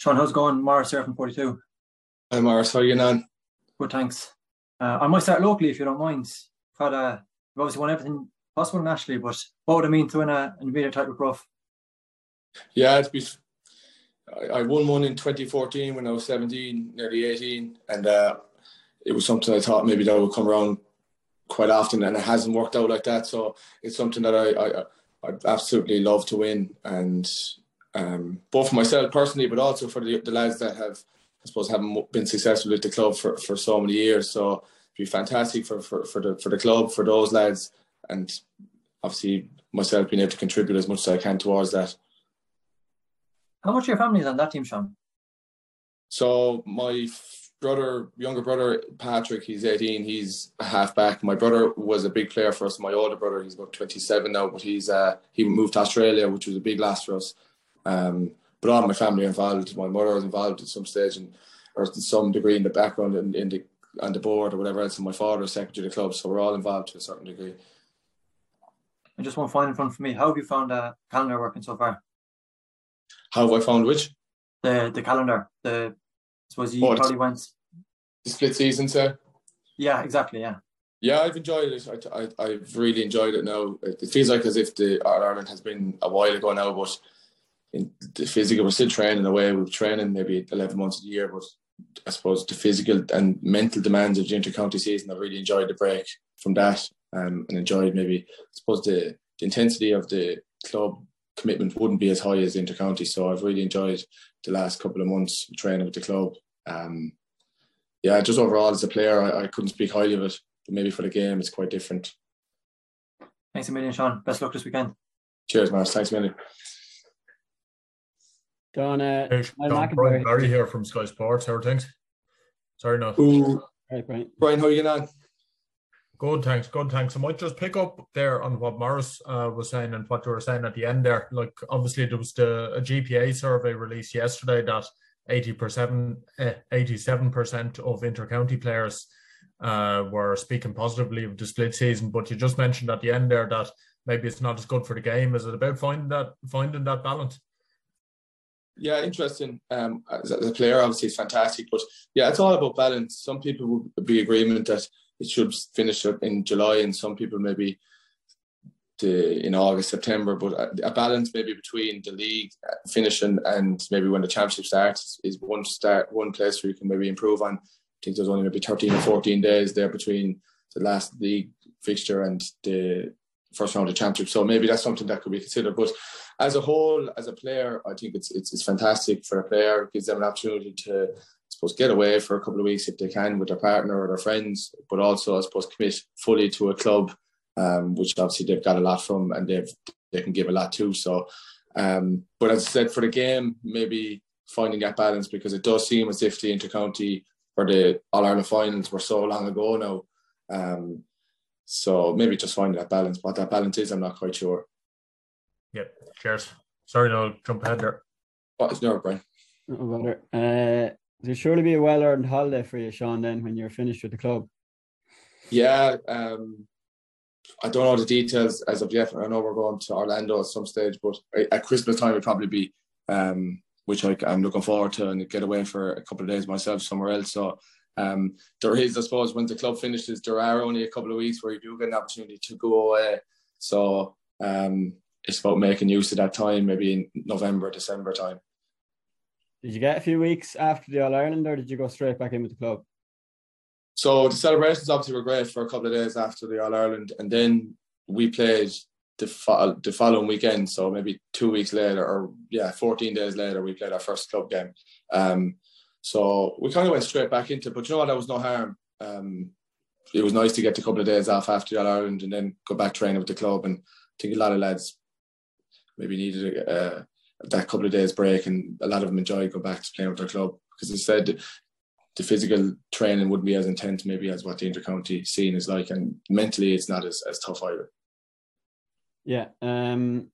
Sean, how's it going? Morris here from 42. Hi, Morris. How are you on? Good, thanks. Uh, I might start locally if you don't mind. I've had a, I've obviously won everything possible nationally, but what would it mean to win a Invader title with Yeah, it's be, I, I won one in 2014 when I was 17, nearly 18, and uh, it was something I thought maybe that would come around quite often, and it hasn't worked out like that. So it's something that I, I I'd absolutely love to win, and um, both for myself personally, but also for the, the lads that have, I suppose, haven't been successful with the club for, for so many years. So it'd be fantastic for, for, for the for the club, for those lads, and obviously myself being able to contribute as much as I can towards that. How much of your family is on that team, Sean? So my brother, younger brother Patrick, he's 18. He's a halfback. My brother was a big player for us. My older brother, he's about 27 now, but he's uh, he moved to Australia, which was a big loss for us. Um, but all my family are involved. My mother was involved at some stage and or to some degree in the background in, in the on the board or whatever else. And my father is secretary of the club, so we're all involved to a certain degree. And just one final one for me. How have you found uh, calendar working so far? How have I found which? The the calendar. The I suppose you oh, probably went the split season, sir. Yeah, exactly. Yeah. Yeah, I've enjoyed it. I, I, have really enjoyed it now. It feels like as if the Ireland has been a while ago now, but in the physical, we're still training away. We're training maybe 11 months a year, but I suppose the physical and mental demands of the inter-county season, I've really enjoyed the break from that um, and enjoyed maybe, I suppose the, the intensity of the club commitment wouldn't be as high as inter-county. So I've really enjoyed the last couple of months training with the club. Um, yeah, just overall as a player, I, I couldn't speak highly of it. But maybe for the game, it's quite different. Thanks a million, Sean. Best luck this weekend. Cheers, Mars. Thanks a million. John, uh, hey, John Brian Barry here from Sky Sports. How are things? Sorry, no. Ooh. Right, Brian. Brian, how are you getting on? Good, thanks. Good, thanks. I might just pick up there on what Morris uh, was saying and what you were saying at the end there. Like, obviously, there was the a GPA survey released yesterday that 80%, 87% eh, of inter-county players uh, were speaking positively of the split season. But you just mentioned at the end there that maybe it's not as good for the game. Is it about finding that finding that balance? Yeah, interesting. Um, as, a player, obviously, it's fantastic, but yeah, it's all about balance. Some people would be agreement that it should finish in July, and some people maybe to, in August, September, but a, balance maybe between the league finishing and maybe when the championship starts is one start one place where you can maybe improve on. I think there's only maybe 13 or 14 days there between the last league fixture and the first round of championship. So maybe that's something that could be considered. But as a whole, as a player, I think it's it's, it's fantastic for a player. It gives them an opportunity to I suppose get away for a couple of weeks if they can with their partner or their friends, but also I suppose commit fully to a club um, which obviously they've got a lot from and they've they can give a lot too. So, um, but as I said, for the game, maybe finding that balance because it does seem as if the intercounty or the All Ireland finals were so long ago now. Um, so maybe just finding that balance. What that balance is, I'm not quite sure. Yeah, cheers. Sorry, no, jump ahead there. What is no, Brian? No Uh, there surely be a well earned holiday for you, Sean, then when you're finished with the club. Yeah, um, I don't know the details as of yet. I know we're going to Orlando at some stage, but at Christmas time it'd probably be, um, which I, am looking forward to and get away for a couple of days myself somewhere else. So um, there is, I suppose, when the club finishes, there are only a couple of weeks where you do get an opportunity to go away. So um, it's about making use of that time, maybe in November, December time. Did you get a few weeks after the All Ireland, or did you go straight back in with the club? So the celebrations obviously were great for a couple of days after the All Ireland, and then we played the, fo- the following weekend. So maybe two weeks later, or yeah, 14 days later, we played our first club game. Um, so we kind of went straight back into. But you know what? There was no harm. Um, it was nice to get a couple of days off after the All Ireland, and then go back training with the club. And I think a lot of lads maybe needed a, that couple of days break, and a lot of them enjoyed going back to playing with their club because said the physical training wouldn't be as intense maybe as what the intercounty scene is like, and mentally it's not as, as tough either. Yeah, um,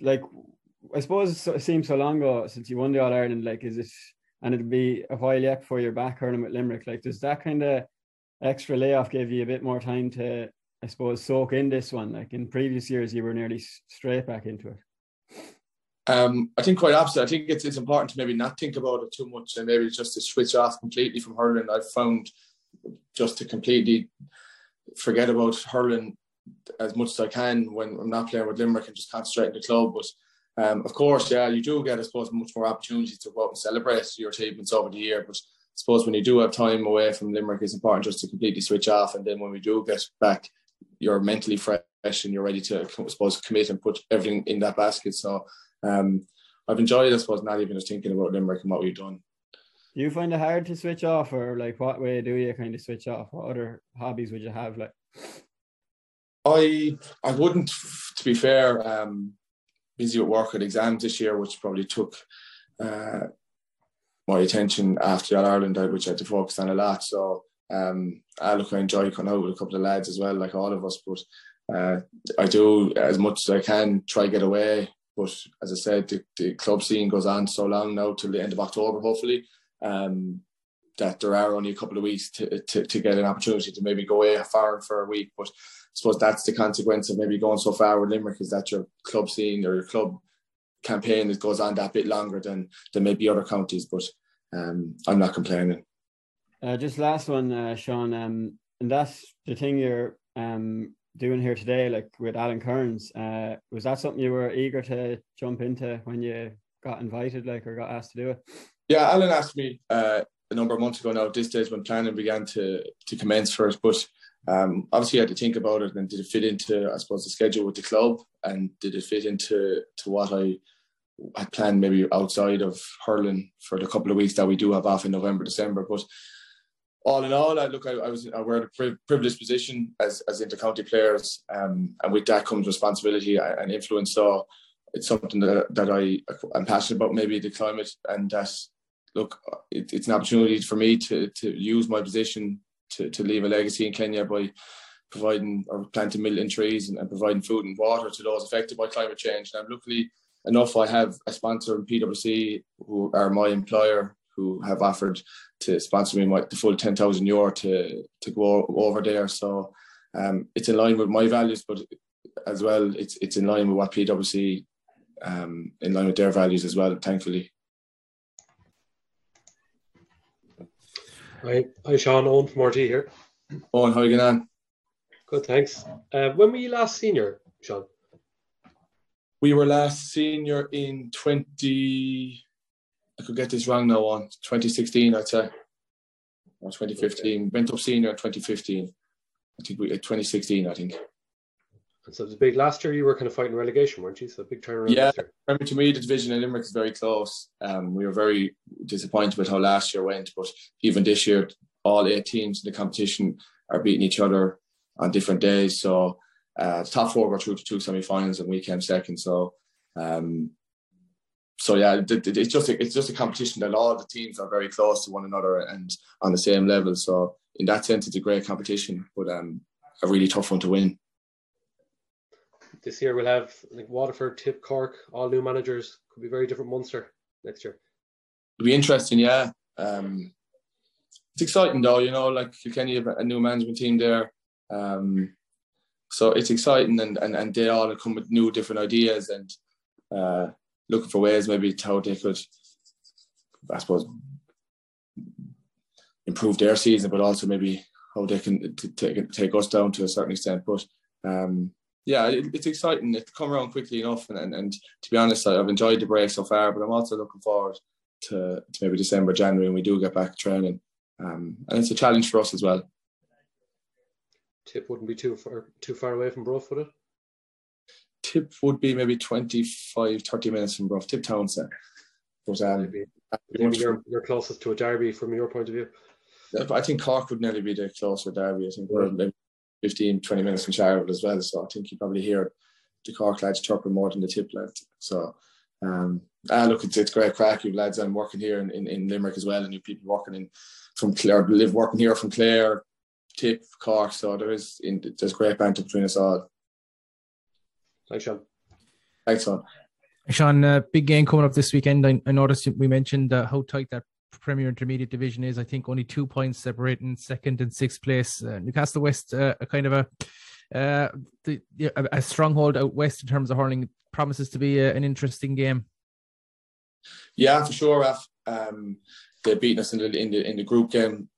like I suppose it seems so long ago since you won the All Ireland. Like, is it and it'll be a while yet before you're back hurling with Limerick. Like, does that kind of extra layoff give you a bit more time to, I suppose, soak in this one? Like in previous years, you were nearly straight back into it. Um, I think quite opposite. I think it's it's important to maybe not think about it too much and maybe just to switch off completely from hurling. I've found just to completely forget about hurling as much as I can when I'm not playing with Limerick and just concentrate on the club. But um, of course, yeah, you do get, I suppose, much more opportunities to go out and celebrate your achievements over the year. But I suppose when you do have time away from Limerick, it's important just to completely switch off. And then when we do get back, you're mentally fresh and you're ready to, I suppose, commit and put everything in that basket. So um, I've enjoyed, I suppose, not even just thinking about Limerick and what we've done. Do you find it hard to switch off, or like what way do you kind of switch off? What other hobbies would you have? Like, I I wouldn't, to be fair. Um, busy with work and exams this year, which probably took uh, my attention after that Ireland, which I had to focus on a lot. So um, I look, I enjoy coming out with a couple of lads as well, like all of us. But uh, I do as much as I can try get away. But as I said, the, the club scene goes on so long now till the end of October, hopefully um, that there are only a couple of weeks to, to, to get an opportunity to maybe go away far for a week. But I suppose that's the consequence of maybe going so far with Limerick is that your club scene or your club campaign that goes on that bit longer than than maybe other counties. But um, I'm not complaining. Uh, just last one, uh, Sean, um, and that's the thing you're um, doing here today, like with Alan Kerins. Uh, was that something you were eager to jump into when you got invited, like, or got asked to do it? Yeah, Alan asked me uh, a number of months ago now at this stage when planning began to to commence for it. But um, obviously, I had to think about it and did it fit into, I suppose, the schedule with the club and did it fit into to what I had planned maybe outside of hurling for the couple of weeks that we do have off in November, December. But all in all, I look, I, I was aware of a privileged position as as intercounty players, um, and with that comes responsibility and influence. So it's something that that I I'm passionate about, maybe the climate and that look, it, it's an opportunity for me to to use my position to, to leave a legacy in Kenya by providing or planting million trees and, and, providing food and water to those affected by climate change. And I'm luckily enough, I have a sponsor in PwC who are my employer who have offered to sponsor me my, the full 10,000 euro to, to go over there. So um, it's in line with my values, but as well, it's, it's in line with what PwC, um, in line with their values as well, thankfully. Hi, hi Sean, Owen from RTÉ here. Owen, how are you getting on? Good, thanks. Uh, when were you last senior, Sean? We were last senior in 20, I could get this wrong now on 2016, I'd say, or 2015. Okay. Went up senior in 2015. I think we, 2016, I think. And so it was big last year. You were kind of fighting relegation, weren't you? So big turnaround. Yeah, remember to me the division in Limerick is very close. Um, we were very disappointed with how last year went, but even this year, all eight teams in the competition are beating each other on different days. So uh, top four got through to two semi-finals and we came second. So, um, so yeah, it's just a, it's just a competition that all the teams are very close to one another and on the same level. So in that sense, it's a great competition, but um, a really tough one to win this year we'll have like Waterford, Tip, Cork, all new managers. Could be very different Munster next year. It'll be interesting, yeah. Um, it's exciting though, you know, like you can have a new management team there. Um, so it's exciting and, and, and they all come with new different ideas and uh, looking for ways maybe how they could, I suppose, improve their season, but also maybe how they can t- take, take us down to a certain extent. But um, yeah, it, it's exciting. It's come around quickly enough, and, and, and to be honest, I've enjoyed the break so far. But I'm also looking forward to, to maybe December, January, when we do get back training, um, and it's a challenge for us as well. Tip wouldn't be too far too far away from Bruff, would it? Tip would be maybe 25, 30 minutes from Bruff. Tip Town, sir. But um, maybe, maybe you're, you're closest to a derby from your point of view. I think Cork would nearly be the closer derby. I think we're 15, 20 minutes from Charleville as well. So I think you probably hear the Cork lads chirping more than the tip lads. So um, ah, look, it's, it's great crack. You lads, I'm working here in, in, in, Limerick as well, and you people working in from Clare, live working here from Clare, Tip, Cork. So there is in, there's great banter between us all. Thanks, Sean. Thanks, Sean. Sean, uh, big game coming up this weekend. I, I noticed we mentioned uh, how tight that Premier Intermediate Division is. I think only two points separating second and sixth place. Uh, Newcastle West, uh, a kind of a uh, the, a stronghold out west in terms of hurling. Promises to be a, an interesting game. Yeah, for sure, Raf. Um, they beat us in the, in the in the group game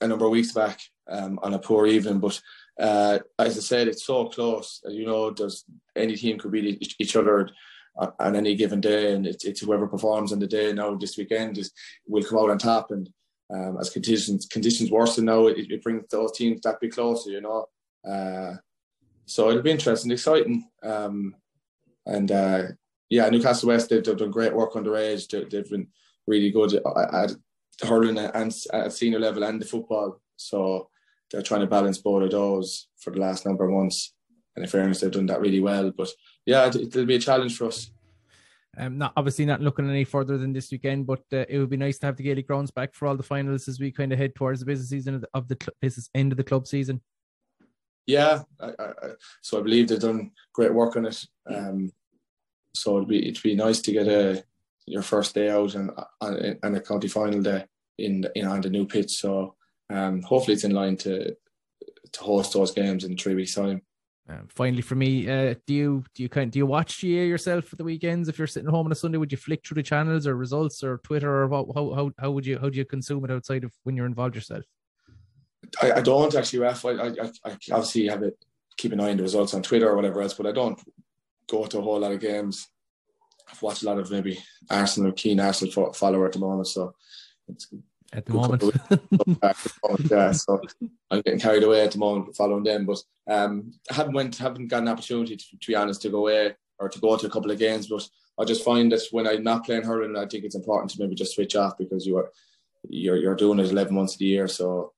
a number of weeks back um, on a poor evening, but uh, as I said, it's so close. You know, there's any team could beat each other on any given day, and it's, it's whoever performs on the day. Now this weekend is will come out on top, and um, as conditions conditions worsen now, it, it, brings those teams that bit closer. You know, uh, so it'll be interesting, exciting, um, and uh, yeah, Newcastle West they've, they've done great work underage. They, they've been really good at, at hurling and at senior level and the football. So they're trying to balance both of those for the last number of months. And in fairness, they've done that really well. But yeah, it, will be a challenge for us. Um, not obviously not looking any further than this weekend, but uh, it would be nice to have the Gaelic grounds back for all the finals as we kind of head towards the business season of the, of the cl- business end of the club season. Yeah, I, I, so I believe they've done great work on it. Um, so it'd be it'd be nice to get a your first day out and and a county final day in in on the new pitch. So um, hopefully it's in line to to host those games in three weeks time. Um, finally, for me, uh, do you do you kind do you watch GAA yourself for the weekends? If you're sitting home on a Sunday, would you flick through the channels or results or Twitter or how how how would you how do you consume it outside of when you're involved yourself? I, I don't actually, Ref. I, I, I obviously have it keep an eye on the results on Twitter or whatever else, but I don't go to a whole lot of games. I've watched a lot of maybe Arsenal, keen Arsenal follower at the moment, so it's at the moment. yeah, so I'm getting carried away at the moment following them. But um, I haven't went, haven't got an opportunity to, to, be honest to go away or to go to a couple of games. But I just find that when I'm not playing hurling, I think it's important to maybe just switch off because you are you're you're doing it 11 months of the year. So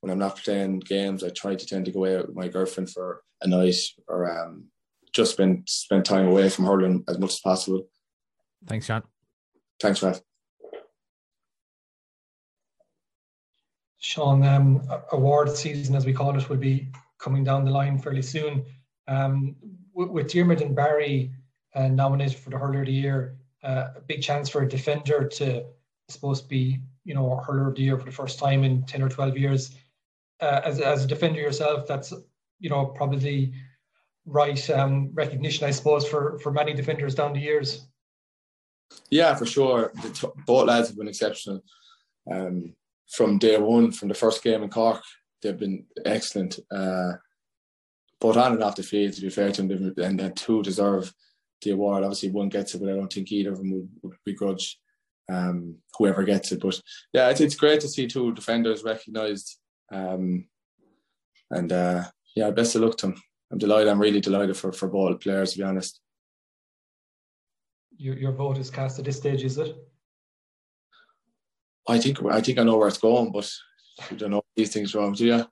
when I'm not playing games, I try to tend to go away with my girlfriend for a night or um, just spend spend time away from hurling as much as possible. Thanks, Sean. Thanks, Raf. Sean, um, award season, as we call it, will be coming down the line fairly soon. Um, with, Diarmuid and Barry uh, nominated for the Hurler of the Year, uh, a big chance for a defender to, supposed to be, you know, Hurler of the Year for the first time in 10 or 12 years. Uh, as, as a defender yourself, that's, you know, probably right um, recognition, I suppose, for, for many defenders down the years. Yeah, for sure. The both lads have been exceptional. Um, from day one, from the first game in Cork, they've been excellent. Uh, both on and off the field, to be fair to them, and then two deserve the award. Obviously, one gets it, but I don't think either of them would, would begrudge um, whoever gets it. But yeah, it's, it's great to see two defenders recognised. Um, and uh, yeah, best of luck to them. I'm delighted. I'm really delighted for, for both players, to be honest. Your, your vote is cast at this stage, is it? I think I think I know where it's going, but you don't know these things, Rob, do you?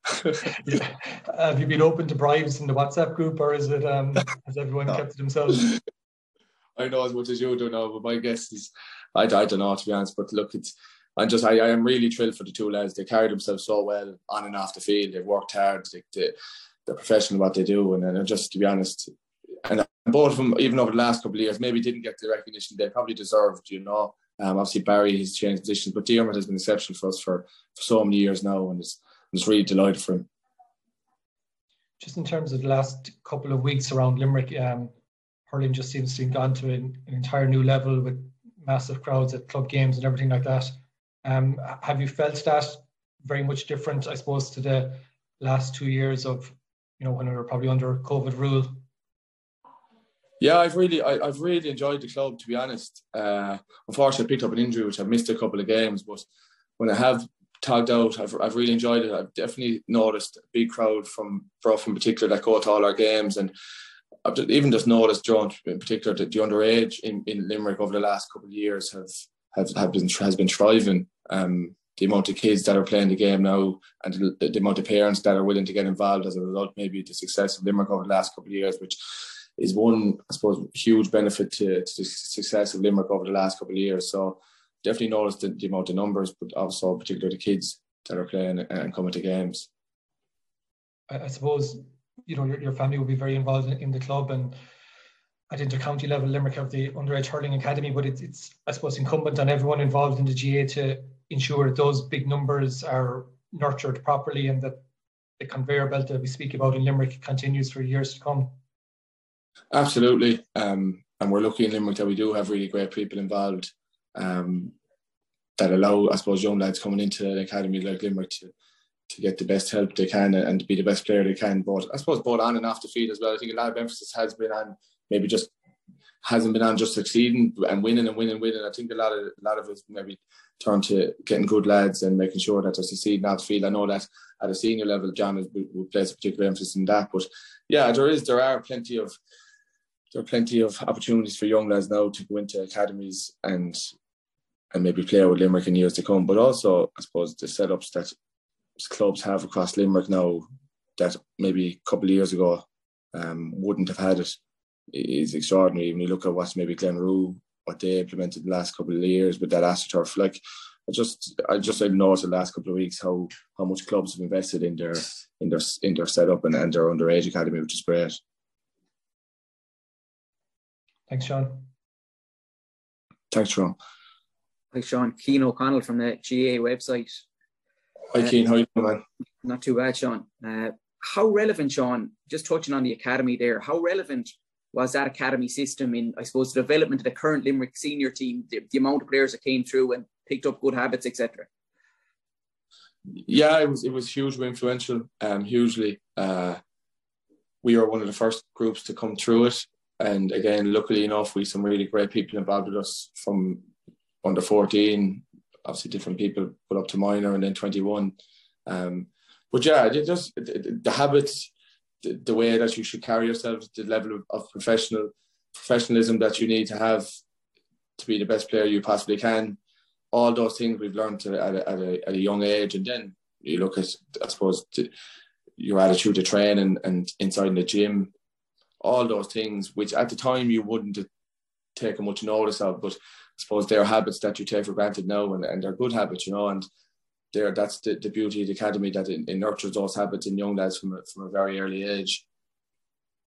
yeah. Have you been open to bribes in the WhatsApp group, or is it um, has everyone no. kept to themselves? I know as much as you do now, but my guess is I, I don't know to be honest. But look, it's I'm just I, I am really thrilled for the two lads. They carried themselves so well on and off the field. They've worked hard. They, they, they're professional what they do, and, and just to be honest, and both of them, even over the last couple of years, maybe didn't get the recognition they probably deserved. You know, um, obviously, Barry has changed positions, but Diarmuid has been exceptional for us for, for so many years now, and it's, it's really delighted for him. Just in terms of the last couple of weeks around Limerick, um, hurling just seems to have gone to an, an, entire new level with massive crowds at club games and everything like that. Um, have you felt that very much different, I suppose, to the last two years of, you know, when we were probably under COVID rule? Yeah, I've really, I, have really enjoyed the club to be honest. Uh, unfortunately, I picked up an injury which I've missed a couple of games, but when I have tagged out, I've, I've really enjoyed it. I've definitely noticed a big crowd from Bruff in particular that go to all our games, and I've even just noticed, John, in particular, that the underage in, in Limerick over the last couple of years have have, have been has been thriving. Um, the amount of kids that are playing the game now and the, the, amount of parents that are willing to get involved as a result, maybe the success of Limerick over the last couple of years, which is one, I suppose, huge benefit to, to the success of Limerick over the last couple of years. So definitely noticed the, the amount of numbers, but also particularly the kids that are playing and coming to games. I suppose you know your, your family will be very involved in, in the club and at inter-county level, Limerick have the underage hurling academy, but it's, it's I suppose incumbent on everyone involved in the GAA to ensure those big numbers are nurtured properly and that the conveyor belt that we speak about in Limerick continues for years to come. Absolutely. Um, and we're lucky in Limerick that we do have really great people involved. um, that allow, I suppose, young lads coming into an academy like Limerick to to get the best help they can and to be the best player they can. But I suppose both on and off the field as well. I think a lot of emphasis has been on maybe just hasn't been on just succeeding and winning and winning and winning. I think a lot of a lot of us maybe turn to getting good lads and making sure that they're succeeding off the field. I know that at a senior level, John would place a particular emphasis in that. But yeah, there is there are plenty of there are plenty of opportunities for young lads now to go into academies and and maybe play with Limerick in years to come. But also, I suppose the setups that clubs have across Limerick now that maybe a couple of years ago um, wouldn't have had it is extraordinary. When you look at what's maybe Glenroe, what they implemented the last couple of years with that AstroTurf, like I just I just I noticed the last couple of weeks how how much clubs have invested in their in their in their setup and, and their underage academy, which is great. Thanks, Sean. Thanks, Sean. Thanks, Sean. Cian O'Connell from the GAA website. Hi, uh, Cian. How you doing, man? Not too bad, Sean. Uh, how relevant, Sean, just touching on the academy there, how relevant was that academy system in, I suppose, the development of the current Limerick senior team, the, the amount of players that came through and picked up good habits, etc.? Yeah, it was it was hugely influential, um, hugely. Uh, we were one of the first groups to come through it, and again, luckily enough, we some really great people involved with us from under fourteen, obviously different people put up to minor and then twenty one. Um, but yeah, just the habits the, the way that you should carry yourself, the level of, of professional professionalism that you need to have to be the best player you possibly can. All those things we've learned to, at, a, at, a, at a young age, and then you look at, I suppose, your attitude to train and, and inside in the gym, all those things, which at the time you wouldn't have taken much notice of, but I suppose they're habits that you take for granted now, and, and they're good habits, you know, and there that's the, the beauty of the academy that it, it, nurtures those habits in young lads from a, from a very early age